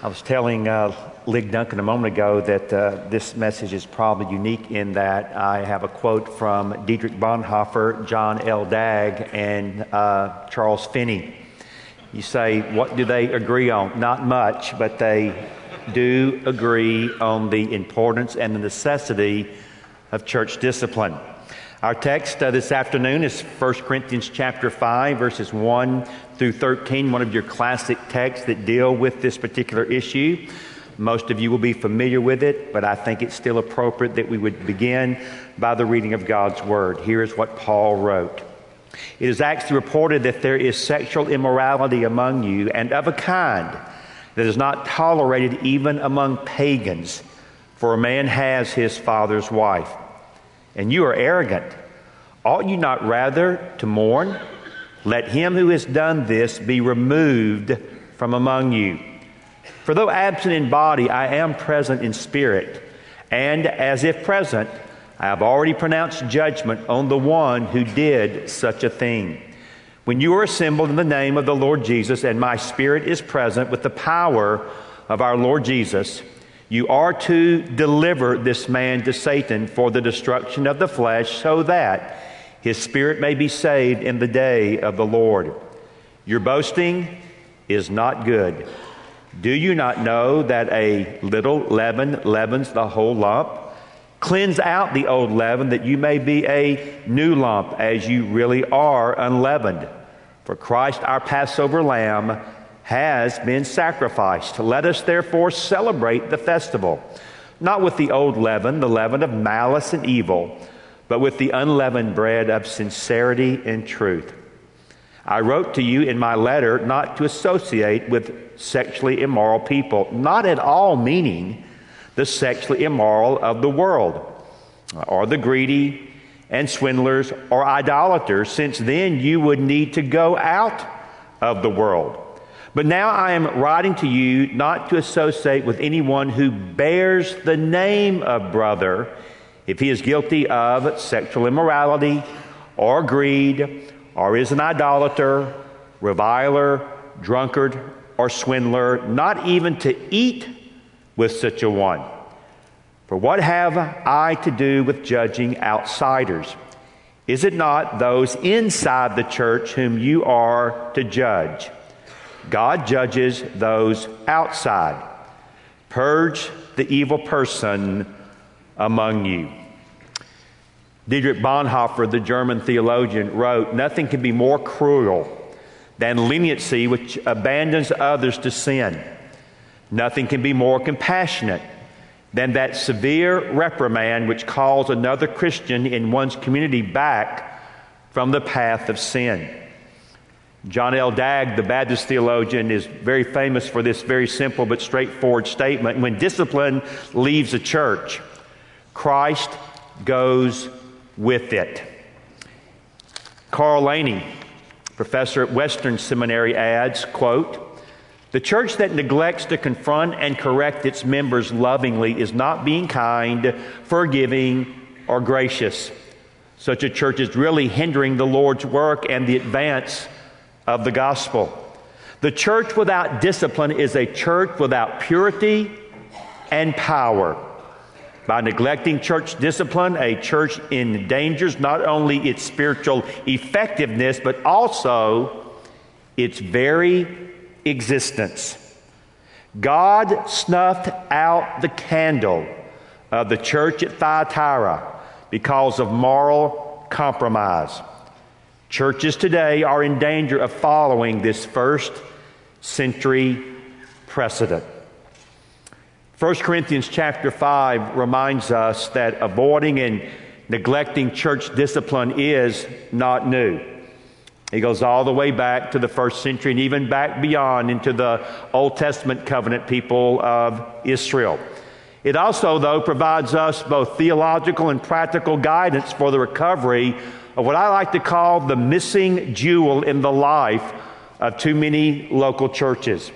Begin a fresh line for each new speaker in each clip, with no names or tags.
I was telling uh, Lig Duncan a moment ago that uh, this message is probably unique in that I have a quote from Dietrich Bonhoeffer, John L. Dagg, and uh, Charles Finney. You say, what do they agree on? Not much, but they do agree on the importance and the necessity of church discipline. Our text uh, this afternoon is 1 Corinthians chapter 5 verses 1 through 13, one of your classic texts that deal with this particular issue. Most of you will be familiar with it, but I think it's still appropriate that we would begin by the reading of God's word. Here is what Paul wrote. It is actually reported that there is sexual immorality among you and of a kind that is not tolerated even among pagans, for a man has his father's wife and you are arrogant. Ought you not rather to mourn? Let him who has done this be removed from among you. For though absent in body, I am present in spirit, and as if present, I have already pronounced judgment on the one who did such a thing. When you are assembled in the name of the Lord Jesus, and my spirit is present with the power of our Lord Jesus, you are to deliver this man to Satan for the destruction of the flesh, so that his spirit may be saved in the day of the Lord. Your boasting is not good. Do you not know that a little leaven leavens the whole lump? Cleanse out the old leaven that you may be a new lump, as you really are unleavened. For Christ, our Passover lamb, has been sacrificed. Let us therefore celebrate the festival, not with the old leaven, the leaven of malice and evil, but with the unleavened bread of sincerity and truth. I wrote to you in my letter not to associate with sexually immoral people, not at all meaning the sexually immoral of the world, or the greedy and swindlers or idolaters, since then you would need to go out of the world. But now I am writing to you not to associate with anyone who bears the name of brother if he is guilty of sexual immorality or greed or is an idolater, reviler, drunkard, or swindler, not even to eat with such a one. For what have I to do with judging outsiders? Is it not those inside the church whom you are to judge? God judges those outside. Purge the evil person among you. Dietrich Bonhoeffer, the German theologian, wrote Nothing can be more cruel than leniency which abandons others to sin. Nothing can be more compassionate than that severe reprimand which calls another Christian in one's community back from the path of sin. John L. Dagg, the Baptist theologian, is very famous for this very simple but straightforward statement. When discipline leaves a church, Christ goes with it. Carl Laney, professor at Western Seminary, adds, quote, the church that neglects to confront and correct its members lovingly is not being kind, forgiving, or gracious. Such a church is really hindering the Lord's work and the advance of the gospel. The church without discipline is a church without purity and power. By neglecting church discipline, a church endangers not only its spiritual effectiveness, but also its very existence. God snuffed out the candle of the church at Thyatira because of moral compromise. Churches today are in danger of following this first century precedent. 1 Corinthians chapter 5 reminds us that avoiding and neglecting church discipline is not new. It goes all the way back to the first century and even back beyond into the Old Testament covenant people of Israel. It also, though, provides us both theological and practical guidance for the recovery of what I like to call the missing jewel in the life of too many local churches.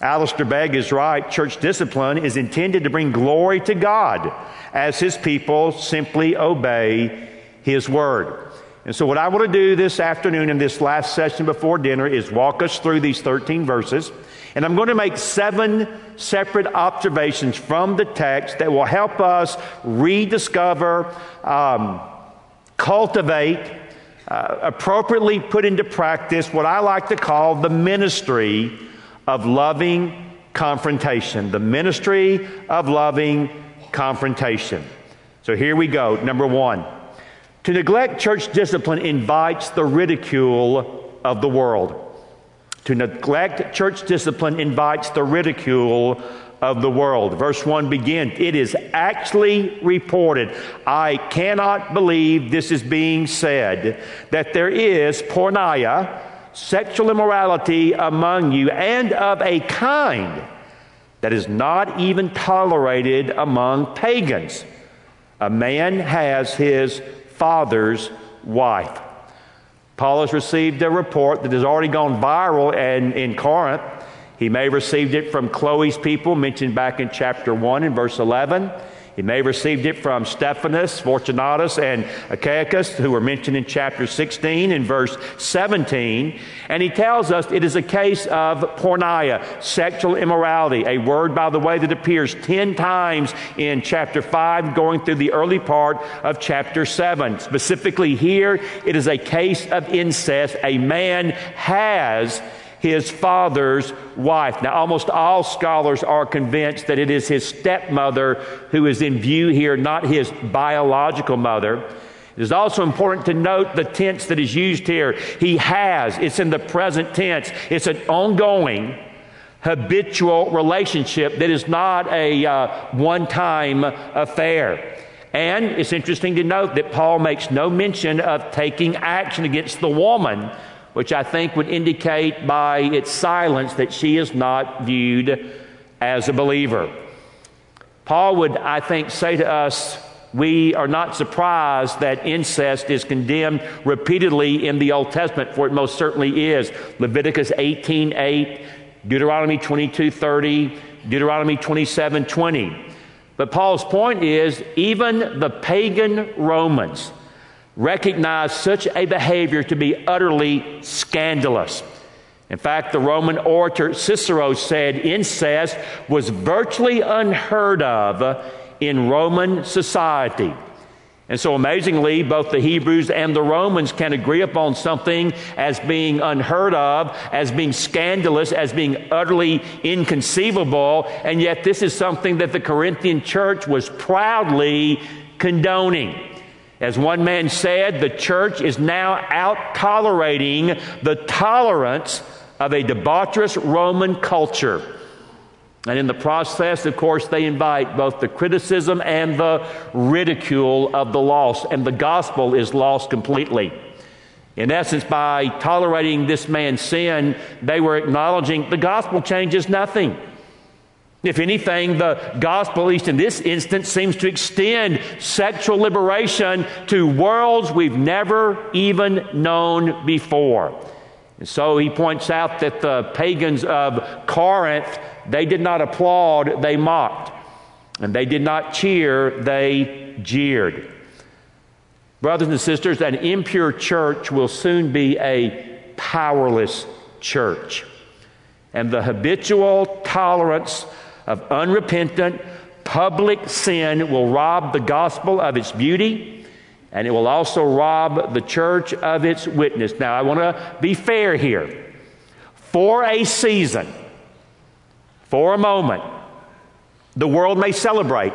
Alistair Begg is right. Church discipline is intended to bring glory to God as his people simply obey his word. And so, what I want to do this afternoon in this last session before dinner is walk us through these 13 verses. And I'm going to make seven separate observations from the text that will help us rediscover, um, cultivate, uh, appropriately put into practice what I like to call the ministry of loving confrontation. The ministry of loving confrontation. So here we go. Number one. To neglect church discipline invites the ridicule of the world. To neglect church discipline invites the ridicule of the world. Verse 1 begins It is actually reported, I cannot believe this is being said, that there is porneia, sexual immorality among you, and of a kind that is not even tolerated among pagans. A man has his father's wife. Paul has received a report that has already gone viral and in Corinth. He may have received it from Chloe's people, mentioned back in chapter 1 and verse 11. He may have received it from Stephanas, Fortunatus, and Achaicus, who were mentioned in chapter 16 and verse 17. And he tells us it is a case of porneia, sexual immorality, a word, by the way, that appears 10 times in chapter 5, going through the early part of chapter 7. Specifically here, it is a case of incest. A man has his father's wife. Now, almost all scholars are convinced that it is his stepmother who is in view here, not his biological mother. It is also important to note the tense that is used here. He has, it's in the present tense, it's an ongoing, habitual relationship that is not a uh, one time affair. And it's interesting to note that Paul makes no mention of taking action against the woman which I think would indicate by its silence that she is not viewed as a believer. Paul would, I think, say to us, we are not surprised that incest is condemned repeatedly in the Old Testament, for it most certainly is. Leviticus 18 8, Deuteronomy 22 30, Deuteronomy 27 20. But Paul's point is even the pagan Romans, recognized such a behavior to be utterly scandalous. In fact, the Roman orator Cicero said incest was virtually unheard of in Roman society. And so, amazingly, both the Hebrews and the Romans can agree upon something as being unheard of, as being scandalous, as being utterly inconceivable, and yet this is something that the Corinthian church was proudly condoning. As one man said, the church is now out tolerating the tolerance of a debaucherous Roman culture. And in the process, of course, they invite both the criticism and the ridicule of the lost, and the gospel is lost completely. In essence, by tolerating this man's sin, they were acknowledging the gospel changes nothing. If anything, the gospel, at least in this instance, seems to extend sexual liberation to worlds we've never even known before. And so he points out that the pagans of Corinth, they did not applaud, they mocked. And they did not cheer, they jeered. Brothers and sisters, an impure church will soon be a powerless church. And the habitual tolerance of unrepentant public sin will rob the gospel of its beauty and it will also rob the church of its witness. Now, I want to be fair here. For a season, for a moment, the world may celebrate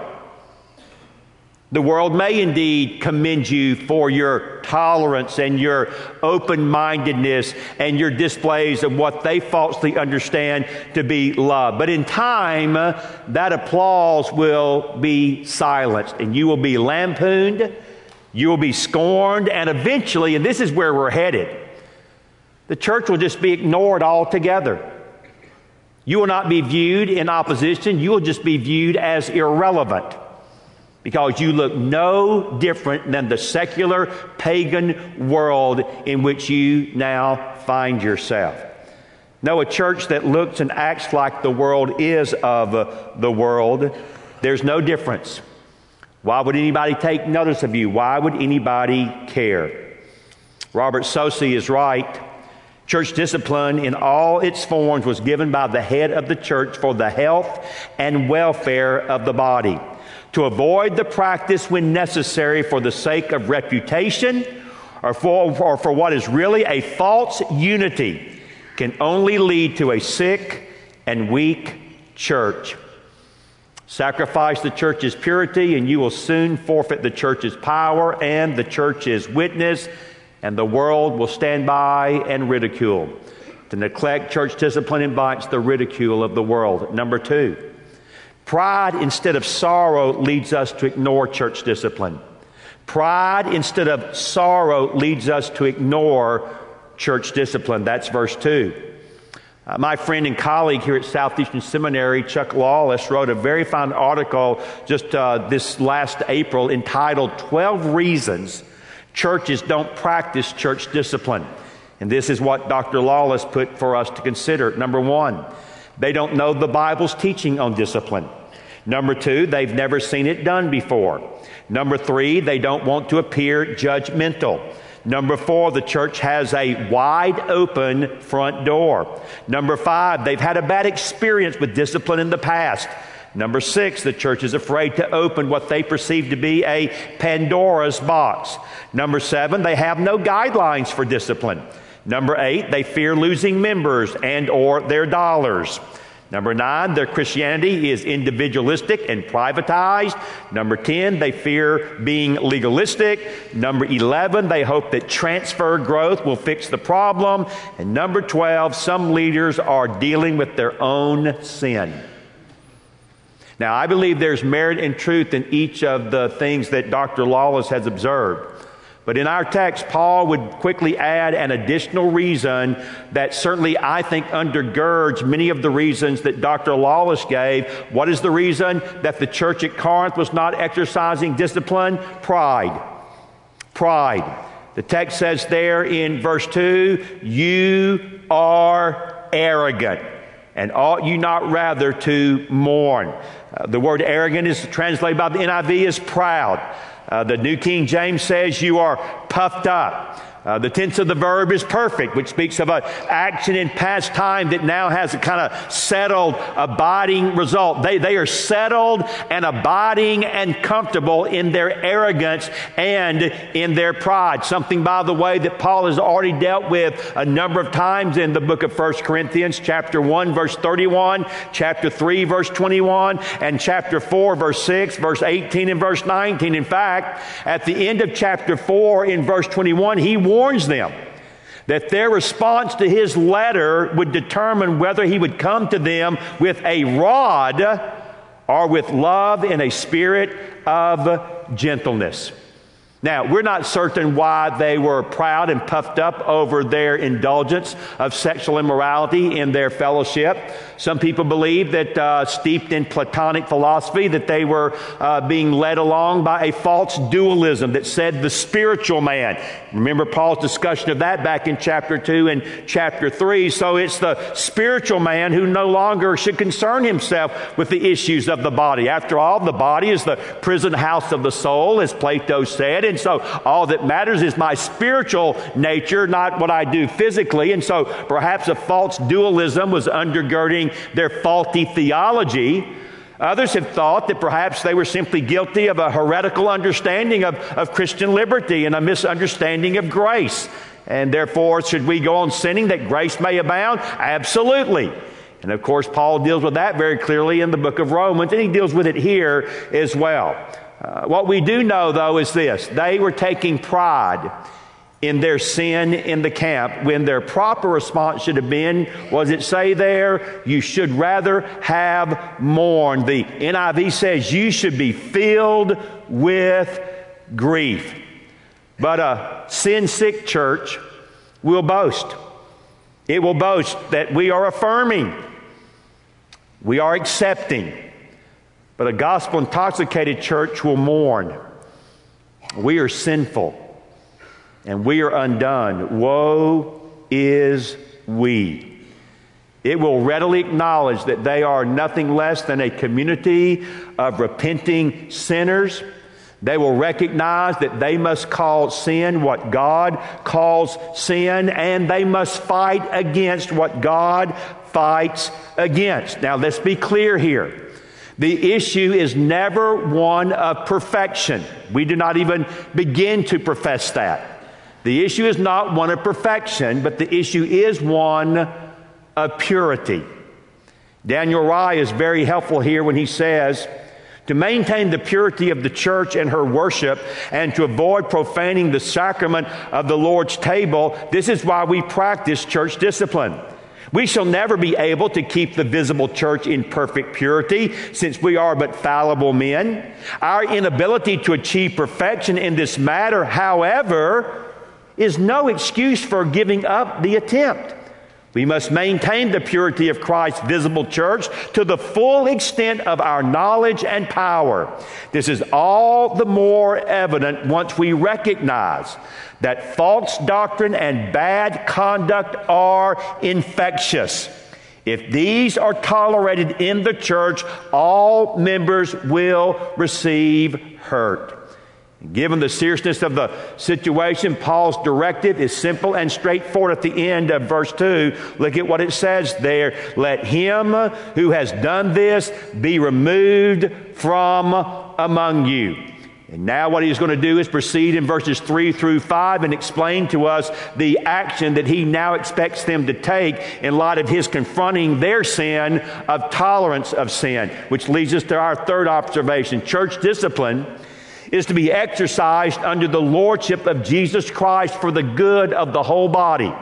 the world may indeed commend you for your tolerance and your open mindedness and your displays of what they falsely understand to be love. But in time, uh, that applause will be silenced and you will be lampooned, you will be scorned, and eventually, and this is where we're headed, the church will just be ignored altogether. You will not be viewed in opposition, you will just be viewed as irrelevant because you look no different than the secular pagan world in which you now find yourself. No, a church that looks and acts like the world is of the world, there's no difference. Why would anybody take notice of you? Why would anybody care? Robert Saucy is right. Church discipline in all its forms was given by the head of the church for the health and welfare of the body. To avoid the practice when necessary for the sake of reputation or for, or for what is really a false unity can only lead to a sick and weak church. Sacrifice the church's purity, and you will soon forfeit the church's power and the church's witness, and the world will stand by and ridicule. To neglect church discipline invites the ridicule of the world. Number two, pride instead of sorrow leads us to ignore church discipline. Pride instead of sorrow leads us to ignore church discipline. That's verse 2. Uh, my friend and colleague here at Southeastern Seminary, Chuck Lawless, wrote a very fine article just uh, this last April entitled 12 Reasons Churches Don't Practice Church Discipline. And this is what Dr. Lawless put for us to consider. Number one, they don't know the Bible's teaching on discipline. Number two, they've never seen it done before. Number three, they don't want to appear judgmental. Number four, the church has a wide open front door. Number five, they've had a bad experience with discipline in the past. Number six, the church is afraid to open what they perceive to be a Pandora's box. Number seven, they have no guidelines for discipline. Number eight, they fear losing members and or their dollars. Number nine, their Christianity is individualistic and privatized. Number 10, they fear being legalistic. Number 11, they hope that transfer growth will fix the problem. And number 12, some leaders are dealing with their own sin. Now, I believe there's merit and truth in each of the things that Dr. Lawless has observed. But in our text, Paul would quickly add an additional reason that certainly I think undergirds many of the reasons that Dr. Lawless gave. What is the reason that the church at Corinth was not exercising discipline? Pride. Pride. The text says there in verse 2 you are arrogant and ought you not rather to mourn? Uh, the word arrogant is translated by the NIV as proud. Uh, the New King James says you are puffed up. Uh, the tense of the verb is perfect, which speaks of an action in past time that now has a kind of settled, abiding result. They, they are settled and abiding and comfortable in their arrogance and in their pride. Something, by the way, that Paul has already dealt with a number of times in the book of 1 Corinthians, chapter 1, verse 31, chapter 3, verse 21, and chapter 4, verse 6, verse 18, and verse 19. In fact, at the end of chapter 4, in verse 21, he warns them that their response to his letter would determine whether he would come to them with a rod or with love in a spirit of gentleness. Now, we're not certain why they were proud and puffed up over their indulgence of sexual immorality in their fellowship. Some people believe that, uh, steeped in Platonic philosophy, that they were uh, being led along by a false dualism that said the spiritual man. Remember Paul's discussion of that back in chapter 2 and chapter 3. So it's the spiritual man who no longer should concern himself with the issues of the body. After all, the body is the prison house of the soul, as Plato said. And so all that matters is my spiritual nature, not what I do physically. And so perhaps a false dualism was undergirding their faulty theology. Others have thought that perhaps they were simply guilty of a heretical understanding of, of Christian liberty and a misunderstanding of grace. And therefore, should we go on sinning that grace may abound? Absolutely. And of course, Paul deals with that very clearly in the book of Romans, and he deals with it here as well. Uh, what we do know, though, is this. They were taking pride in their sin in the camp. When their proper response should have been was it say there you should rather have mourned. The niv says you should be filled with grief. But a sin sick church will boast. It will boast that we are affirming. We are accepting but a gospel intoxicated church will mourn. We are sinful and we are undone. Woe is we. It will readily acknowledge that they are nothing less than a community of repenting sinners They will recognize that they must call sin what God calls sin, and they must fight against what God fights against. Now, let's be clear here. The issue is never one of perfection. We do not even begin to profess that. The issue is not one of perfection, but the issue is one of purity. Daniel Wray is very helpful here when he says, to maintain the purity of the church and her worship and to avoid profaning the sacrament of the Lord's table, this is why we practice church discipline. We shall never be able to keep the visible church in perfect purity since we are but fallible men. Our inability to achieve perfection in this matter, however, is no excuse for giving up the attempt. We must maintain the purity of Christ's visible church to the full extent of our knowledge and power. This is all the more evident once we recognize that false doctrine and bad conduct are infectious. If these are tolerated in the church, all members will receive hurt. Given the seriousness of the situation, Paul's directive is simple and straightforward at the end of verse 2. Look at what it says there. Let him who has done this be removed from among you. And now, what he's going to do is proceed in verses 3 through 5 and explain to us the action that he now expects them to take in light of his confronting their sin of tolerance of sin, which leads us to our third observation. Church discipline is to be exercised under the lordship of Jesus Christ for the good of the whole body.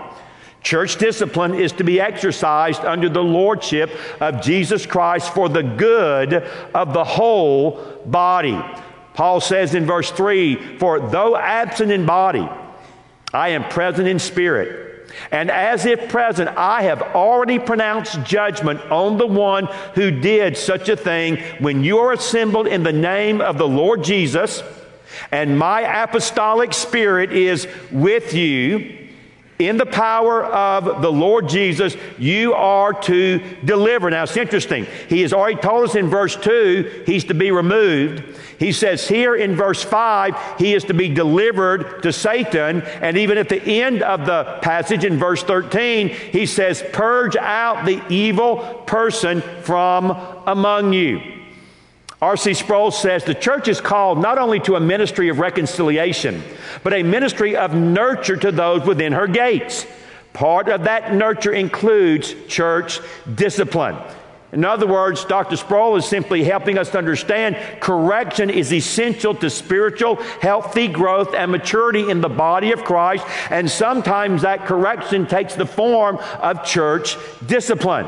Church discipline is to be exercised under the lordship of Jesus Christ for the good of the whole body. Paul says in verse 3 For though absent in body, I am present in spirit. And as if present, I have already pronounced judgment on the one who did such a thing when you are assembled in the name of the Lord Jesus, and my apostolic spirit is with you in the power of the Lord Jesus, you are to deliver. Now, it's interesting. He has already told us in verse 2 he's to be removed. He says here in verse 5 he is to be delivered to Satan. And even at the end of the passage in verse 13, he says, Purge out the evil person from among you. R.C. Sproul says the church is called not only to a ministry of reconciliation, but a ministry of nurture to those within her gates. Part of that nurture includes church discipline. In other words, Dr. Sproul is simply helping us to understand correction is essential to spiritual, healthy growth and maturity in the body of Christ, and sometimes that correction takes the form of church discipline.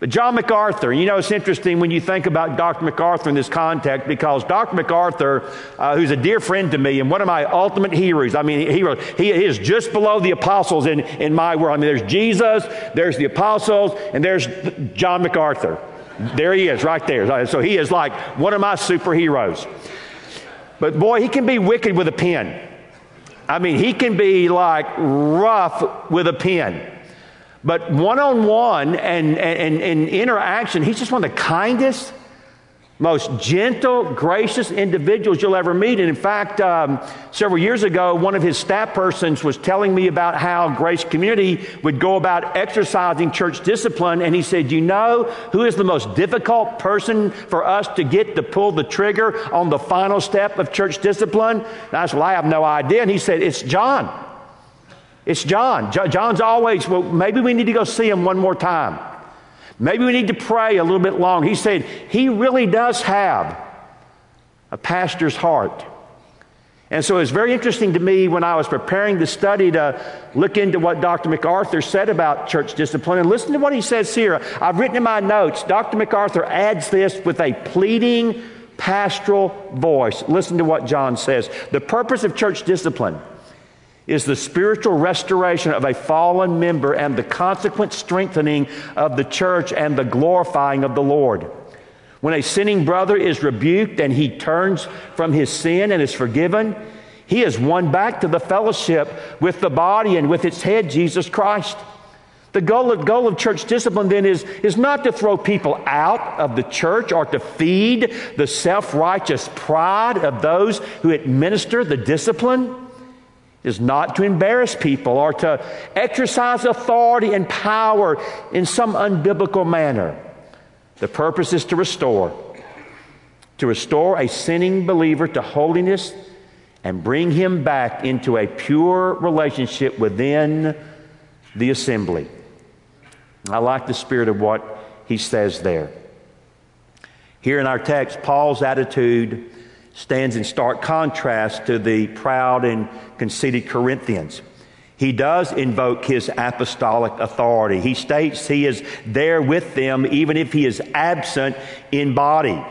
But John MacArthur, you know, it's interesting when you think about Dr. MacArthur in this context because Dr. MacArthur, uh, who's a dear friend to me and one of my ultimate heroes, I mean, he, he is just below the apostles in, in my world. I mean, there's Jesus, there's the apostles, and there's John MacArthur. There he is, right there. So he is like one of my superheroes. But boy, he can be wicked with a pen. I mean, he can be like rough with a pen. But one on one and, and interaction, he's just one of the kindest, most gentle, gracious individuals you'll ever meet. And in fact, um, several years ago, one of his staff persons was telling me about how Grace Community would go about exercising church discipline. And he said, You know who is the most difficult person for us to get to pull the trigger on the final step of church discipline? And I said, Well, I have no idea. And he said, It's John. It's John. John's always, well, maybe we need to go see him one more time. Maybe we need to pray a little bit longer. He said, he really does have a pastor's heart. And so it was very interesting to me when I was preparing the study to look into what Dr. MacArthur said about church discipline. And listen to what he says here. I've written in my notes, Dr. MacArthur adds this with a pleading pastoral voice. Listen to what John says. The purpose of church discipline is the spiritual restoration of a fallen member and the consequent strengthening of the church and the glorifying of the Lord. When a sinning brother is rebuked and he turns from his sin and is forgiven, he is won back to the fellowship with the body and with its head, Jesus Christ. The goal of, goal of church discipline then is, is not to throw people out of the church or to feed the self righteous pride of those who administer the discipline. Is not to embarrass people or to exercise authority and power in some unbiblical manner. The purpose is to restore, to restore a sinning believer to holiness and bring him back into a pure relationship within the assembly. I like the spirit of what he says there. Here in our text, Paul's attitude stands in stark contrast to the proud and conceited Corinthians. He does invoke his apostolic authority. He states he is there with them even if he is absent in body.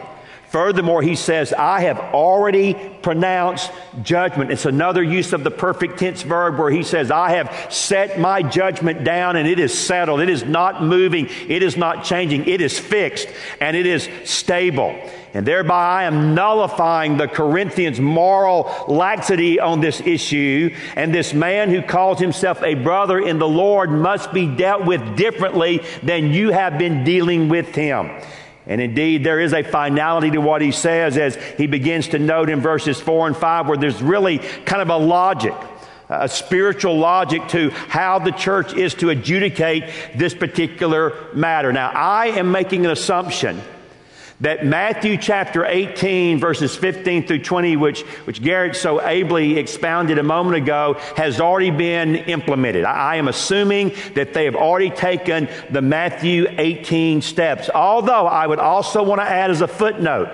Furthermore, he says, I have already pronounced judgment. It's another use of the perfect tense verb where he says, I have set my judgment down and it is settled. It is not moving. It is not changing. It is fixed and it is stable. And thereby I am nullifying the Corinthians' moral laxity on this issue. And this man who calls himself a brother in the Lord must be dealt with differently than you have been dealing with him. And indeed, there is a finality to what he says as he begins to note in verses 4 and 5 where there's really kind of a logic, a spiritual logic to how the church is to adjudicate this particular matter. Now, I am making an assumption that Matthew chapter 18, verses 15 through 20, which, which Garrett so ably expounded a moment ago, has already been implemented. I, I am assuming that they have already taken the Matthew 18 steps. Although I would also want to add as a footnote,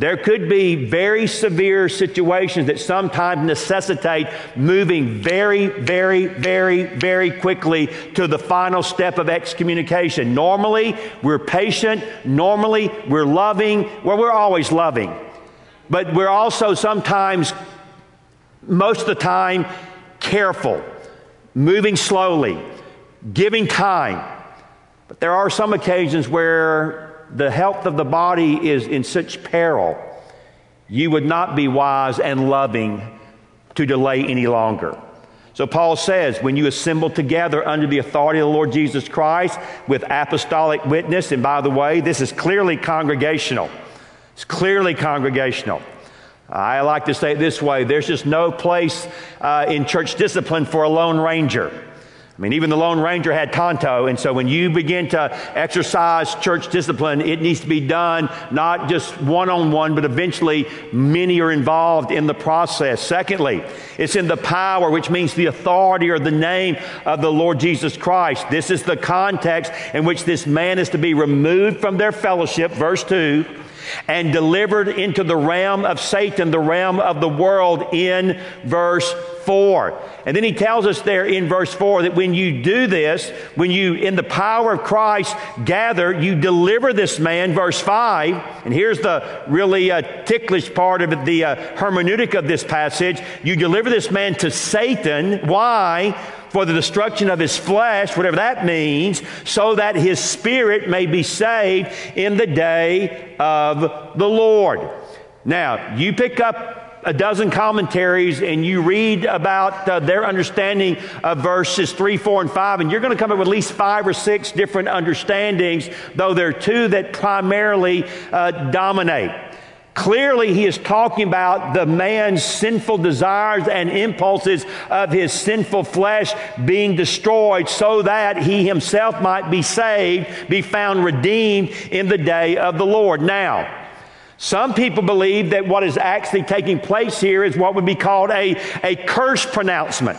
there could be very severe situations that sometimes necessitate moving very, very, very, very quickly to the final step of excommunication. Normally, we're patient. Normally, we're loving. Well, we're always loving. But we're also sometimes, most of the time, careful, moving slowly, giving time. But there are some occasions where the health of the body is in such peril, you would not be wise and loving to delay any longer. So Paul says, when you assemble together under the authority of the Lord Jesus Christ with apostolic witness, and by the way, this is clearly congregational. It's clearly congregational. I like to say it this way there's just no place uh, in church discipline for a lone ranger. I mean, even the Lone Ranger had Tonto, and so when you begin to exercise church discipline, it needs to be done not just one on one, but eventually many are involved in the process. Secondly, it's in the power, which means the authority or the name of the Lord Jesus Christ. This is the context in which this man is to be removed from their fellowship, verse 2 and delivered into the realm of Satan, the realm of the world in verse 4. And then he tells us there in verse 4 that when you do this, when you, in the power of Christ, gather, you deliver this man, verse 5. And here's the really uh, ticklish part of the uh, hermeneutic of this passage. You deliver this man to Satan. Why? For the destruction of his flesh, whatever that means, so that his spirit may be saved in the day of the Lord. Now, you pick up a dozen commentaries and you read about uh, their understanding of verses 3, 4, and 5, and you're going to come up with at least five or six different understandings, though there are two that primarily uh, dominate. Clearly, he is talking about the man's sinful desires and impulses of his sinful flesh being destroyed so that he himself might be saved, be found redeemed in the day of the Lord. Now, some people believe that what is actually taking place here is what would be called a, a curse pronouncement.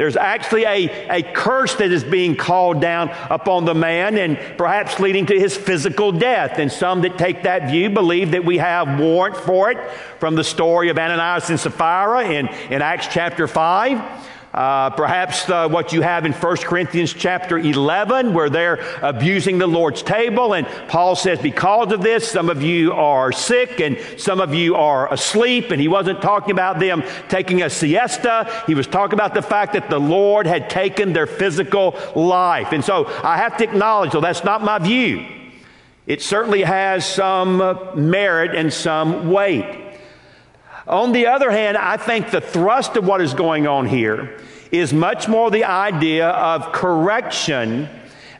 There's actually a, a curse that is being called down upon the man and perhaps leading to his physical death. And some that take that view believe that we have warrant for it from the story of Ananias and Sapphira in, in Acts chapter 5. Uh, perhaps uh, what you have in 1 Corinthians chapter 11, where they're abusing the Lord's table. And Paul says, because of this, some of you are sick and some of you are asleep. And he wasn't talking about them taking a siesta. He was talking about the fact that the Lord had taken their physical life. And so I have to acknowledge, though that's not my view, it certainly has some merit and some weight. On the other hand, I think the thrust of what is going on here is much more the idea of correction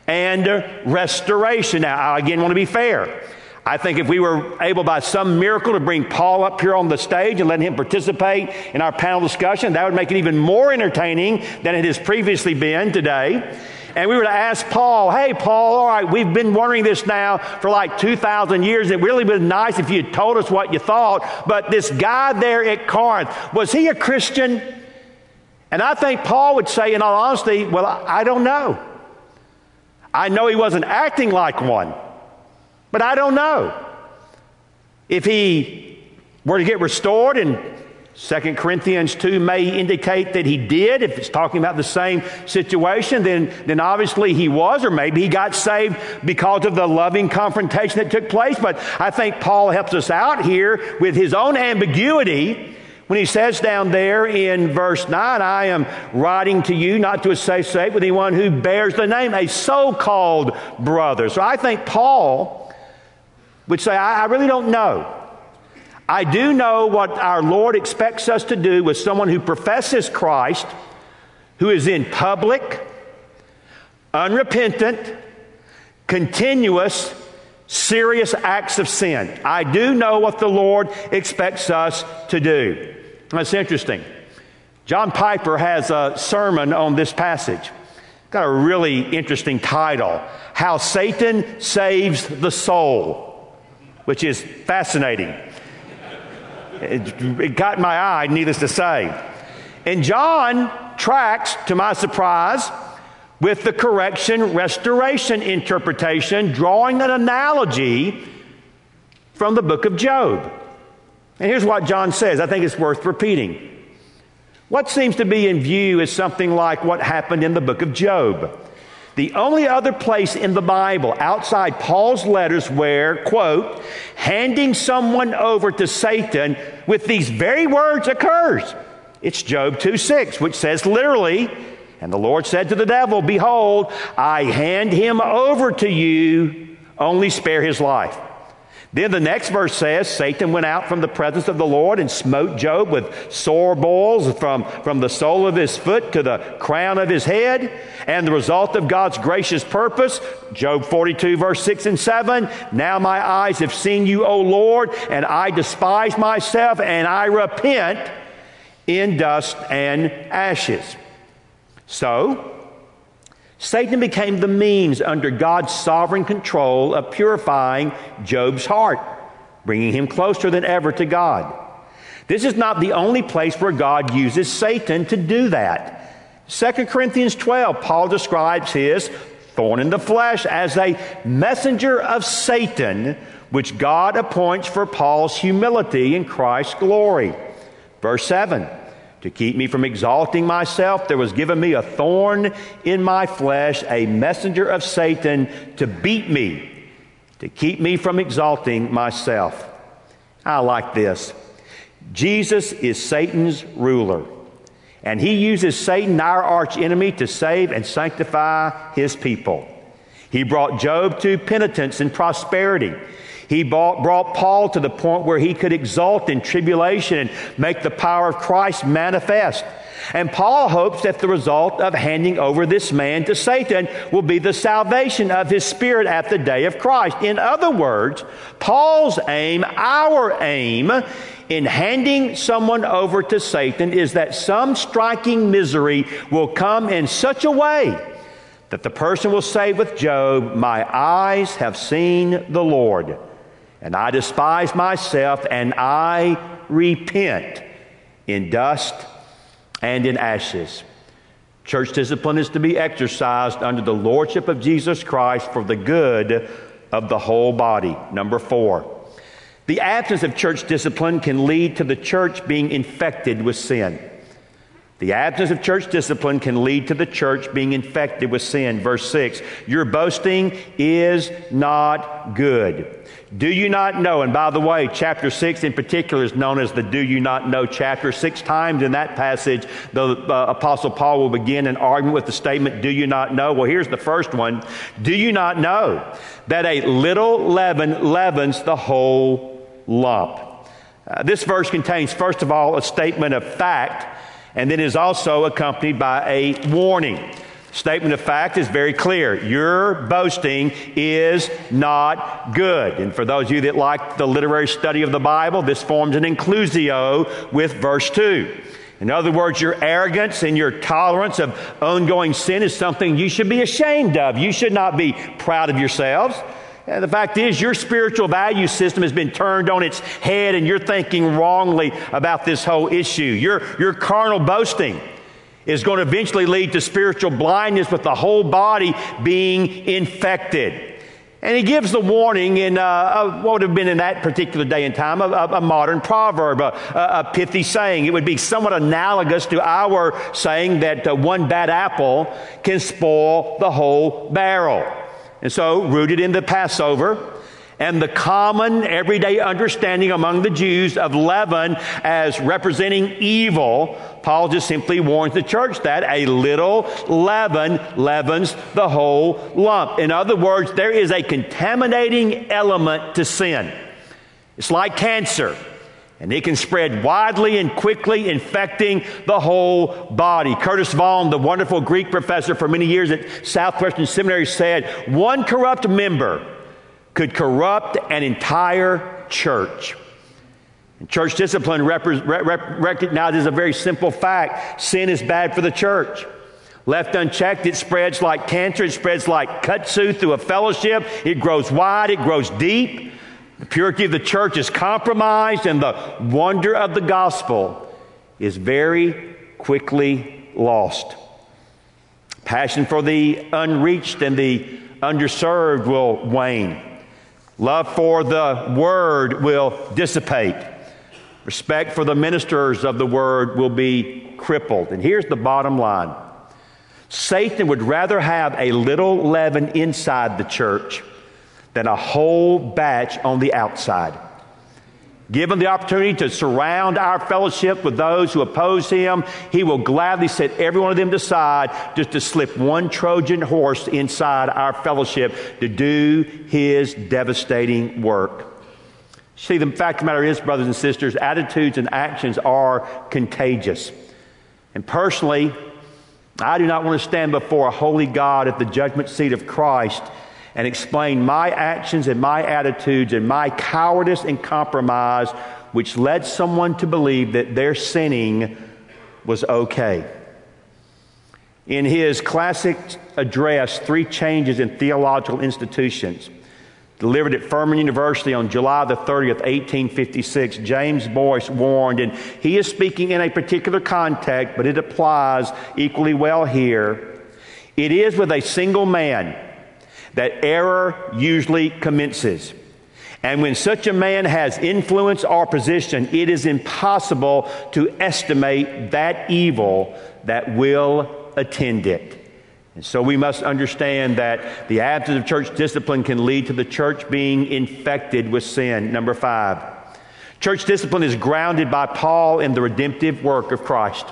and restoration. Now, I again want to be fair. I think if we were able by some miracle to bring Paul up here on the stage and let him participate in our panel discussion, that would make it even more entertaining than it has previously been today. And we were to ask Paul, hey, Paul, all right, we've been wondering this now for like 2,000 years. It really would be nice if you told us what you thought. But this guy there at Corinth, was he a Christian? And I think Paul would say, in all honesty, well, I don't know. I know he wasn't acting like one. But I don't know. If he were to get restored, and 2 Corinthians 2 may indicate that he did, if it's talking about the same situation, then, then obviously he was, or maybe he got saved because of the loving confrontation that took place. But I think Paul helps us out here with his own ambiguity when he says down there in verse 9, I am writing to you not to associate with anyone who bears the name, a so called brother. So I think Paul would say, I, I really don't know. I do know what our Lord expects us to do with someone who professes Christ, who is in public, unrepentant, continuous, serious acts of sin. I do know what the Lord expects us to do. That's interesting. John Piper has a sermon on this passage. Got a really interesting title How Satan Saves the Soul which is fascinating. It, caught my eye, needless to say. And John tracks, to my surprise, with the correction restoration interpretation, drawing an analogy from the book of Job. And here's what John says. I think it's worth repeating. What seems to be in view is something like what happened in the book of Job. The only other place in the Bible outside Paul's letters where, quote, handing someone over to Satan with these very words occurs. It's Job 2 6, which says literally, and the Lord said to the devil, Behold, I hand him over to you, only spare his life. Then the next verse says Satan went out from the presence of the Lord and smote Job with sore boils from, from the sole of his foot to the crown of his head. And the result of God's gracious purpose, Job 42, verse 6 and 7 Now my eyes have seen you, O Lord, and I despise myself, and I repent in dust and ashes. So, Satan became the means under God's sovereign control of purifying Job's heart, bringing him closer than ever to God. This is not the only place where God uses Satan to do that. 2 Corinthians 12, Paul describes his thorn in the flesh as a messenger of Satan, which God appoints for Paul's humility in Christ's glory. Verse 7 to keep me from exalting myself, there was given me a thorn in my flesh, a messenger of Satan to beat me, to keep me from exalting myself. I like this. Jesus is Satan's ruler, and he uses Satan, our arch enemy, to save and sanctify his people. He brought Job to penitence and prosperity. He brought, brought Paul to the point where he could exalt in tribulation and make the power of Christ manifest. And Paul hopes that the result of handing over this man to Satan will be the salvation of his spirit at the day of Christ. In other words, Paul's aim, our aim, in handing someone over to Satan is that some striking misery will come in such a way that the person will say with Job, My eyes have seen the Lord and I despise myself, and I repent in dust and in ashes. Church discipline is to be exercised under the lordship of Jesus Christ for the good of the whole body. Number four, the absence of church discipline can lead to the church being infected with sin. The absence of church discipline can lead to the church being infected with sin. Verse 6 Your boasting is not good. Do you not know? And by the way, chapter 6 in particular is known as the Do You Not Know chapter. Six times in that passage, the uh, Apostle Paul will begin an argument with the statement, Do you not know? Well, here's the first one Do you not know that a little leaven leavens the whole lump? Uh, this verse contains, first of all, a statement of fact and then is also accompanied by a warning. Statement of fact is very clear. Your boasting is not good. And for those of you that like the literary study of the Bible, this forms an inclusio with verse 2. In other words, your arrogance and your tolerance of ongoing sin is something you should be ashamed of. You should not be proud of yourselves. And the fact is, your spiritual value system has been turned on its head and you're thinking wrongly about this whole issue. Your, your carnal boasting is going to eventually lead to spiritual blindness with the whole body being infected. And he gives the warning in uh, what would have been in that particular day and time, a, a modern proverb, a, a, pithy saying. It would be somewhat analogous to our saying that uh, one bad apple can spoil the whole barrel. And so, rooted in the Passover, and the common everyday understanding among the Jews of leaven as representing evil, Paul just simply warns the church that a little leaven leavens the whole lump. In other words, there is a contaminating element to sin. It's like cancer. And it can spread widely and quickly, infecting the whole body. Curtis Vaughan, the wonderful Greek professor for many years at Southwestern Seminary, said one corrupt member could corrupt an entire church. And church discipline rep- rep- recognizes a very simple fact sin is bad for the church. Left unchecked, it spreads like cancer, it spreads like kudzu through a fellowship, it grows wide, it grows deep. The purity of the church is compromised, and the wonder of the gospel is very quickly lost. Passion for the unreached and the underserved will wane. Love for the word will dissipate. Respect for the ministers of the word will be crippled. And here's the bottom line Satan would rather have a little leaven inside the church than a whole batch on the outside. Given the opportunity to surround our fellowship with those who oppose him, he will gladly set every one of them aside just to slip one Trojan horse inside our fellowship to do his devastating work. See, the fact of the matter is, brothers and sisters, attitudes and actions are contagious. And personally, I do not want to stand before a holy God at the judgment seat of Christ and explain my actions and my attitudes and my cowardice and compromise, which led someone to believe that their sinning was okay. In his classic address, Three Changes in Theological Institutions, delivered at Furman University on July the 30th, 1856, James Boyce warned, and he is speaking in a particular context, but it applies equally well here. It is with a single man that error usually commences. And when such a man has influence or position, it is impossible to estimate that evil that will attend it. And so we must understand that the absence of church discipline can lead to the church being infected with sin. Number five, church discipline is grounded by Paul in the redemptive work of Christ.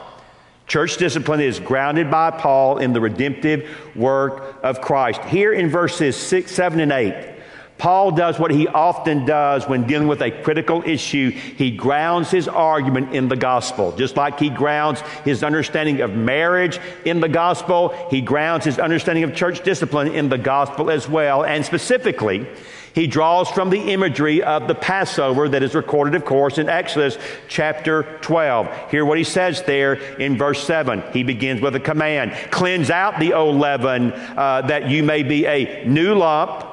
Church discipline is grounded by Paul in the redemptive work of Christ. Here in verses 6, 7, and 8, Paul does what he often does when dealing with a critical issue. He grounds his argument in the gospel. Just like he grounds his understanding of marriage in the gospel, he grounds his understanding of church discipline in the gospel as well. And specifically, he draws from the imagery of the Passover that is recorded, of course, in Exodus chapter 12. Hear what he says there in verse 7. He begins with a command Cleanse out the old leaven uh, that you may be a new lump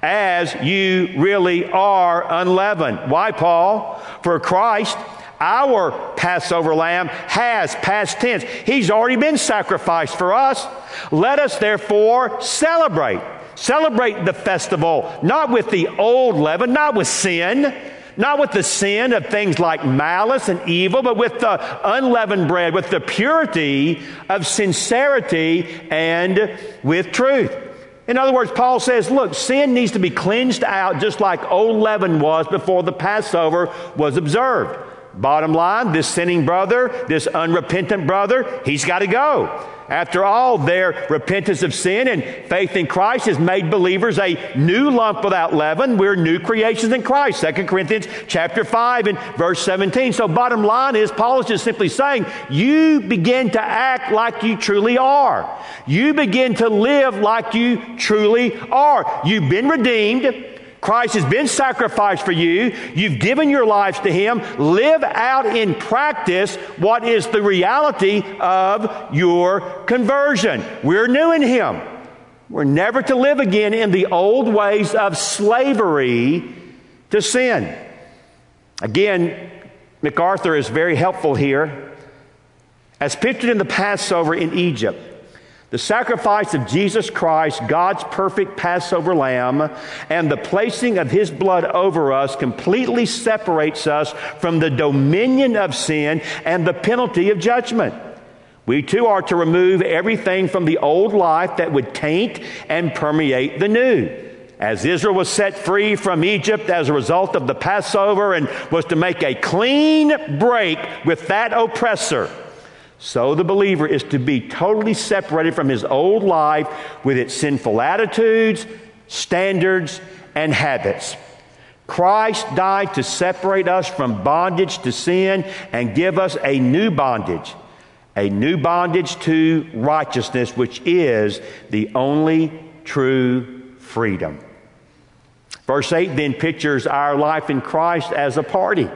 as you really are unleavened. Why, Paul? For Christ our Passover lamb has past tense. He's already been sacrificed for us. Let us therefore celebrate Celebrate the festival not with the old leaven, not with sin, not with the sin of things like malice and evil, but with the unleavened bread, with the purity of sincerity and with truth. In other words, Paul says, look, sin needs to be cleansed out just like old leaven was before the Passover was observed. Bottom line, this sinning brother, this unrepentant brother, he's got to go. After all, their repentance of sin and faith in Christ has made believers a new lump without leaven. We're new creations in Christ. 2 Corinthians chapter 5 and verse 17. So bottom line is Paul is just simply saying, you begin to act like you truly are. You begin to live like you truly are. You've been redeemed. Christ has been sacrificed for you. You've given your lives to Him. Live out in practice what is the reality of your conversion. We're new in Him. We're never to live again in the old ways of slavery to sin. Again, MacArthur is very helpful here. As pictured in the Passover in Egypt, the sacrifice of Jesus Christ, God's perfect Passover lamb, and the placing of his blood over us completely separates us from the dominion of sin and the penalty of judgment. We too are to remove everything from the old life that would taint and permeate the new. As Israel was set free from Egypt as a result of the Passover and was to make a clean break with that oppressor, so the believer is to be totally separated from his old life with its sinful attitudes, standards, and habits. Christ died to separate us from bondage to sin and give us a new bondage, a new bondage to righteousness, which is the only true freedom. Verse 8 then pictures our life in Christ as a party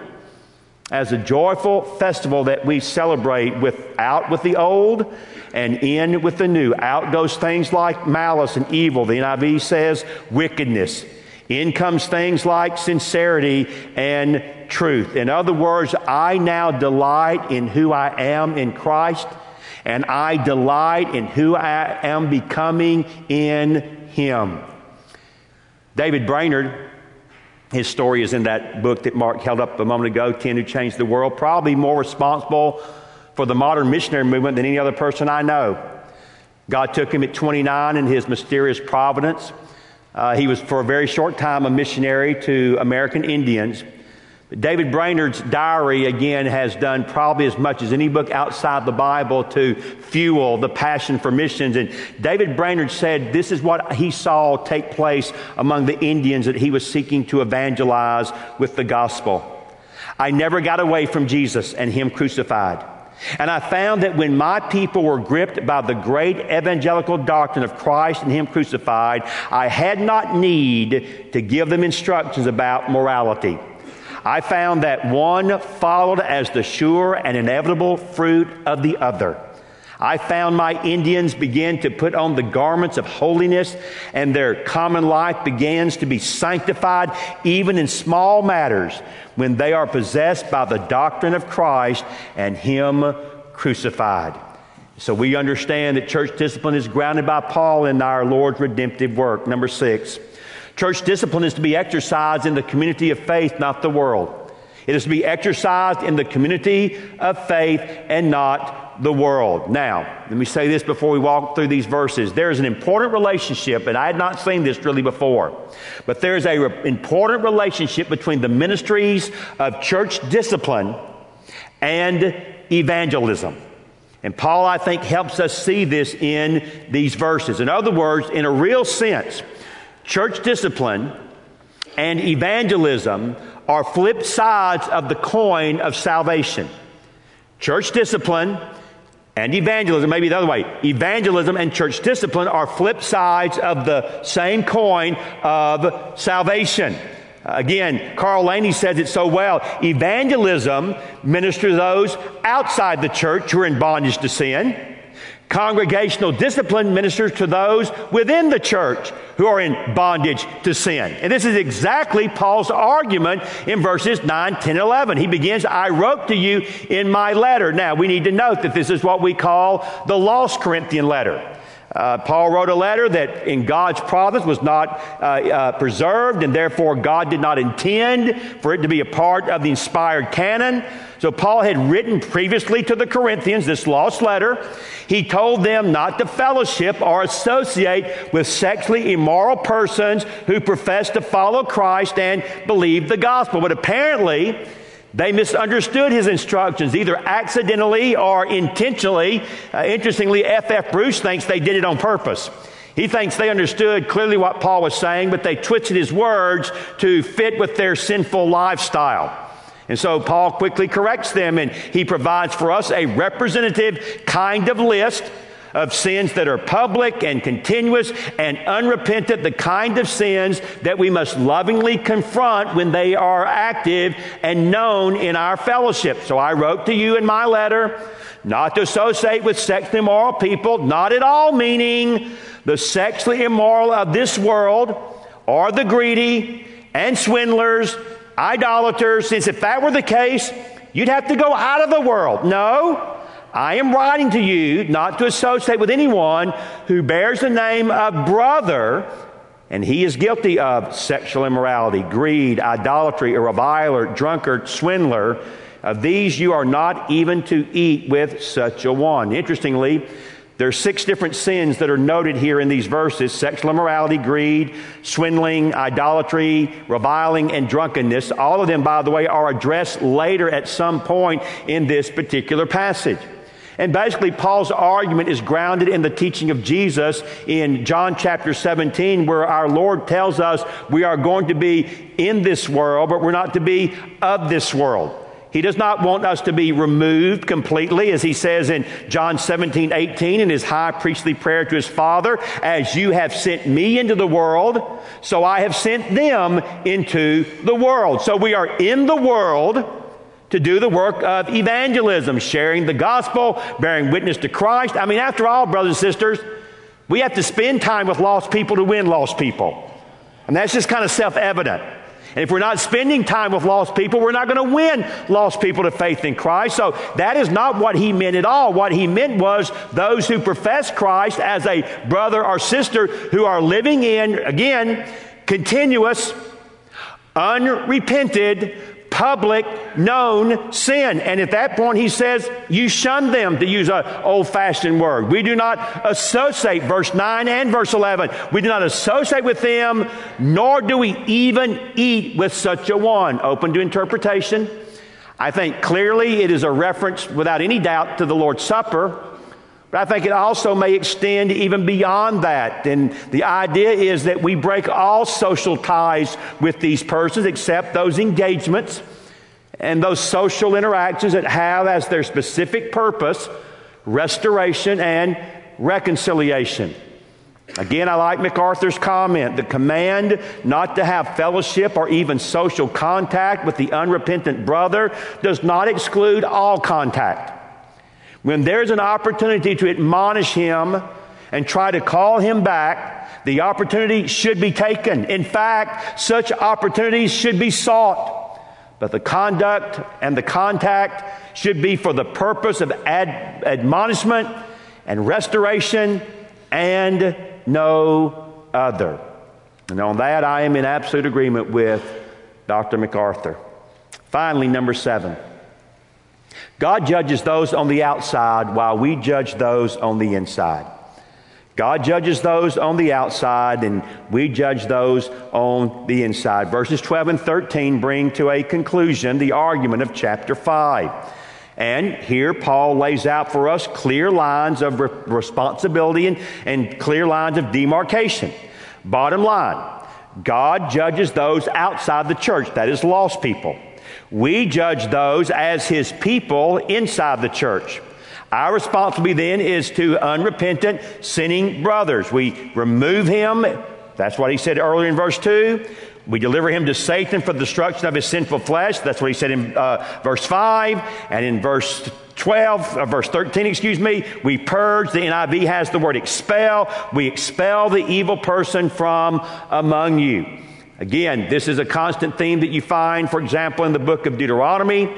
as a joyful festival that we celebrate with out with the old and in with the new. Out goes things like malice and evil. The NIV says wickedness. In comes things like sincerity and truth. In other words, I now delight in who I am in Christ, and I delight in who I am becoming in Him. David Brainerd his story is in that book that Mark held up a moment ago, 10 Who Changed the World. Probably more responsible for the modern missionary movement than any other person I know. God took him at 29 in his mysterious providence. Uh, he was, for a very short time, a missionary to American Indians. David Brainerd's diary, again, has done probably as much as any book outside the Bible to fuel the passion for missions. And David Brainerd said this is what he saw take place among the Indians that he was seeking to evangelize with the gospel. I never got away from Jesus and Him crucified. And I found that when my people were gripped by the great evangelical doctrine of Christ and Him crucified, I had not need to give them instructions about morality. I found that one followed as the sure and inevitable fruit of the other. I found my Indians begin to put on the garments of holiness and their common life begins to be sanctified even in small matters when they are possessed by the doctrine of Christ and Him crucified. So we understand that church discipline is grounded by Paul in our Lord's redemptive work. Number six. Church discipline is to be exercised in the community of faith, not the world. It is to be exercised in the community of faith and not the world. Now, let me say this before we walk through these verses. There is an important relationship, and I had not seen this really before, but there is an re- important relationship between the ministries of church discipline and evangelism. And Paul, I think, helps us see this in these verses. In other words, in a real sense, Church discipline and evangelism are flip sides of the coin of salvation. Church discipline and evangelism, maybe the other way, evangelism and church discipline are flip sides of the same coin of salvation. Again, Carl Laney says it so well. Evangelism ministers to those outside the church who are in bondage to sin. Congregational discipline ministers to those within the church who are in bondage to sin. And this is exactly Paul's argument in verses 9, 10, 11. He begins, I wrote to you in my letter. Now, we need to note that this is what we call the lost Corinthian letter. Uh, Paul wrote a letter that in God's providence was not uh, uh, preserved, and therefore God did not intend for it to be a part of the inspired canon. So Paul had written previously to the Corinthians this lost letter. He told them not to fellowship or associate with sexually immoral persons who profess to follow Christ and believe the gospel. But apparently, They misunderstood his instructions, either accidentally or intentionally. Uh, interestingly, F.F. Bruce thinks they did it on purpose. He thinks they understood clearly what Paul was saying, but they twisted his words to fit with their sinful lifestyle. And so Paul quickly corrects them and he provides for us a representative kind of list of sins that are public and continuous and unrepentant, the kind of sins that we must lovingly confront when they are active and known in our fellowship. So I wrote to you in my letter not to associate with sexually immoral people, not at all meaning the sexually immoral of this world or the greedy and swindlers, idolaters, since if that were the case, you'd have to go out of the world. No, I am writing to you not to associate with anyone who bears the name of brother and he is guilty of sexual immorality, greed, idolatry, a reviler, drunkard, swindler. Of these you are not even to eat with such a one. Interestingly, there are six different sins that are noted here in these verses sexual immorality, greed, swindling, idolatry, reviling, and drunkenness. All of them, by the way, are addressed later at some point in this particular passage. And basically, Paul's argument is grounded in the teaching of Jesus in John chapter 17, where our Lord tells us we are going to be in this world, but we're not to be of this world. He does not want us to be removed completely, as he says in John 17, 18, in his high priestly prayer to his Father, as you have sent me into the world, so I have sent them into the world. So we are in the world to do the work of evangelism, sharing the gospel, bearing witness to Christ. I mean, after all, brothers and sisters, we have to spend time with lost people to win lost people. And that's just kind of self evident. And if we're not spending time with lost people, we're not going to win lost people to faith in Christ. So that is not what he meant at all. What he meant was those who profess Christ as a brother or sister who are living in, again, continuous, unrepented, public, known sin. And at that point, he says, you shun them, to use an old fashioned word. We do not associate, verse 9 and verse 11, we do not associate with them, nor do we even eat with such a one. Open to interpretation. I think clearly it is a reference, without any doubt, to the Lord's Supper. But I think it also may extend even beyond that. And the idea is that we break all social ties with these persons except those engagements and those social interactions that have as their specific purpose restoration and reconciliation. Again, I like MacArthur's comment. The command not to have fellowship or even social contact with the unrepentant brother does not exclude all contact. When there's an opportunity to admonish him and try to call him back, the opportunity should be taken. In fact, such opportunities should be sought. But the conduct and the contact should be for the purpose of ad- admonishment and restoration and no other. And on that, I am in absolute agreement with Dr. MacArthur. Finally, number seven. God judges those on the outside while we judge those on the inside. God judges those on the outside and we judge those on the inside. Verses 12 and 13 bring to a conclusion the argument of chapter 5. And here Paul lays out for us clear lines of re- responsibility and, and clear lines of demarcation. Bottom line, God judges those outside the church, that is, lost people. We judge those as his people inside the church. Our responsibility then is to unrepentant, sinning brothers. We remove him. That's what he said earlier in verse 2. We deliver him to Satan for the destruction of his sinful flesh. That's what he said in uh, verse 5. And in verse 12, uh, verse 13, excuse me, we purge. The NIV has the word expel. We expel the evil person from among you. Again, this is a constant theme that you find, for example, in the book of Deuteronomy.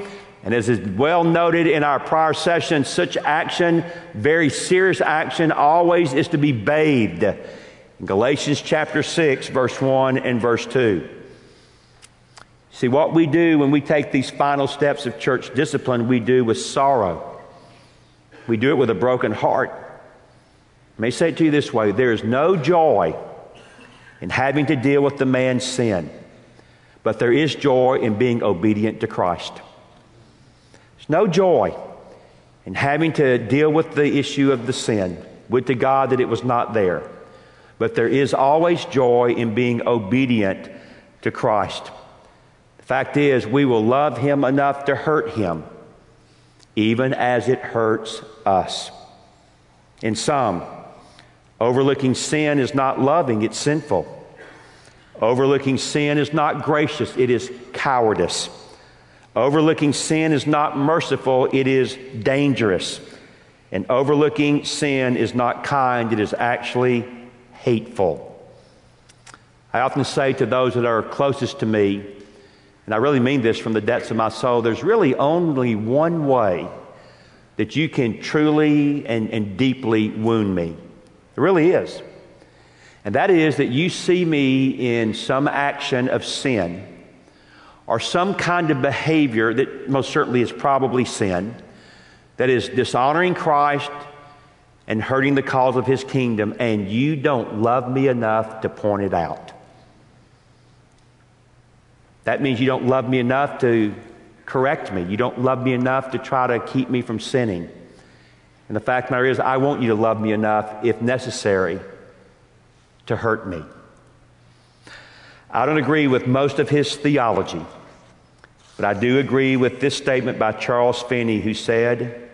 And as is well noted in our prior session, such action, very serious action, always is to be bathed. In Galatians chapter 6, verse 1 and verse 2. See, what we do when we take these final steps of church discipline, we do with sorrow. We do it with a broken heart. I may say it to you this way there is no joy in having to deal with the man's sin. But there is joy in being obedient to Christ. There's no joy in having to deal with the issue of the sin. Would to God that it was not there. But there is always joy in being obedient to Christ. The fact is, we will love Him enough to hurt Him, even as it hurts us. In some, overlooking sin is not loving, it's sinful. Overlooking sin is not gracious, it is cowardice. Overlooking sin is not merciful, it is dangerous. And overlooking sin is not kind, it is actually hateful. I often say to those that are closest to me, and I really mean this from the depths of my soul, there's really only one way that you can truly and, and deeply wound me. It really is. And that is that you see me in some action of sin or some kind of behavior that most certainly is probably sin that is dishonoring Christ and hurting the cause of his kingdom, and you don't love me enough to point it out. That means you don't love me enough to correct me. You don't love me enough to try to keep me from sinning. And the fact of the matter is, I want you to love me enough, if necessary, to hurt me. I don't agree with most of his theology, but I do agree with this statement by Charles Finney, who said,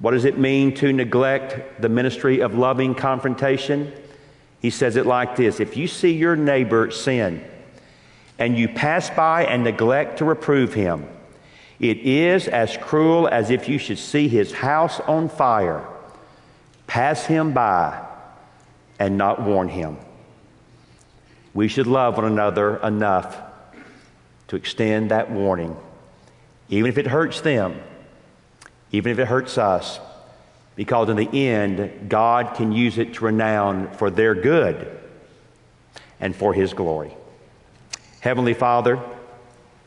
what does it mean to neglect the ministry of loving confrontation? He says it like this If you see your neighbor sin and you pass by and neglect to reprove him, it is as cruel as if you should see his house on fire, pass him by, and not warn him. We should love one another enough to extend that warning, even if it hurts them even if it hurts us, because in the end, God can use it to renown for their good and for His glory. Heavenly Father,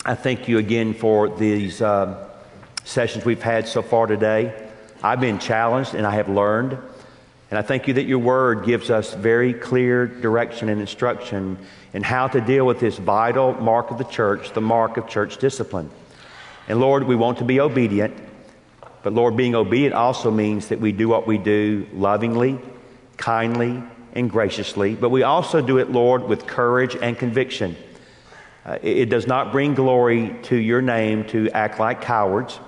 I thank you again for these uh, sessions we've had so far today. I've been challenged and I have learned. And I thank you that your word gives us very clear direction and instruction in how to deal with this vital mark of the church, the mark of church discipline. And Lord, we want to be obedient. But Lord, being obedient also means that we do what we do lovingly, kindly, and graciously. But we also do it, Lord, with courage and conviction. Uh, it does not bring glory to your name to act like cowards.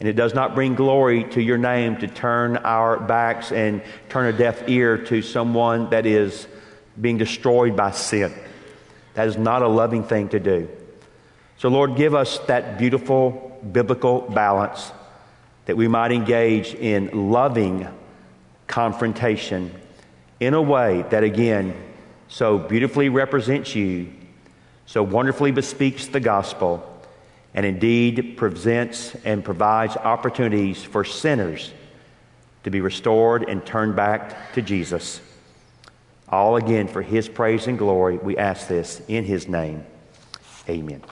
And it does not bring glory to your name to turn our backs and turn a deaf ear to someone that is being destroyed by sin. That is not a loving thing to do. So, Lord, give us that beautiful biblical balance that we might engage in loving confrontation in a way that, again, so beautifully represents you, so wonderfully bespeaks the gospel, and indeed presents and provides opportunities for sinners to be restored and turned back to Jesus. All again for his praise and glory. We ask this in his name. Amen.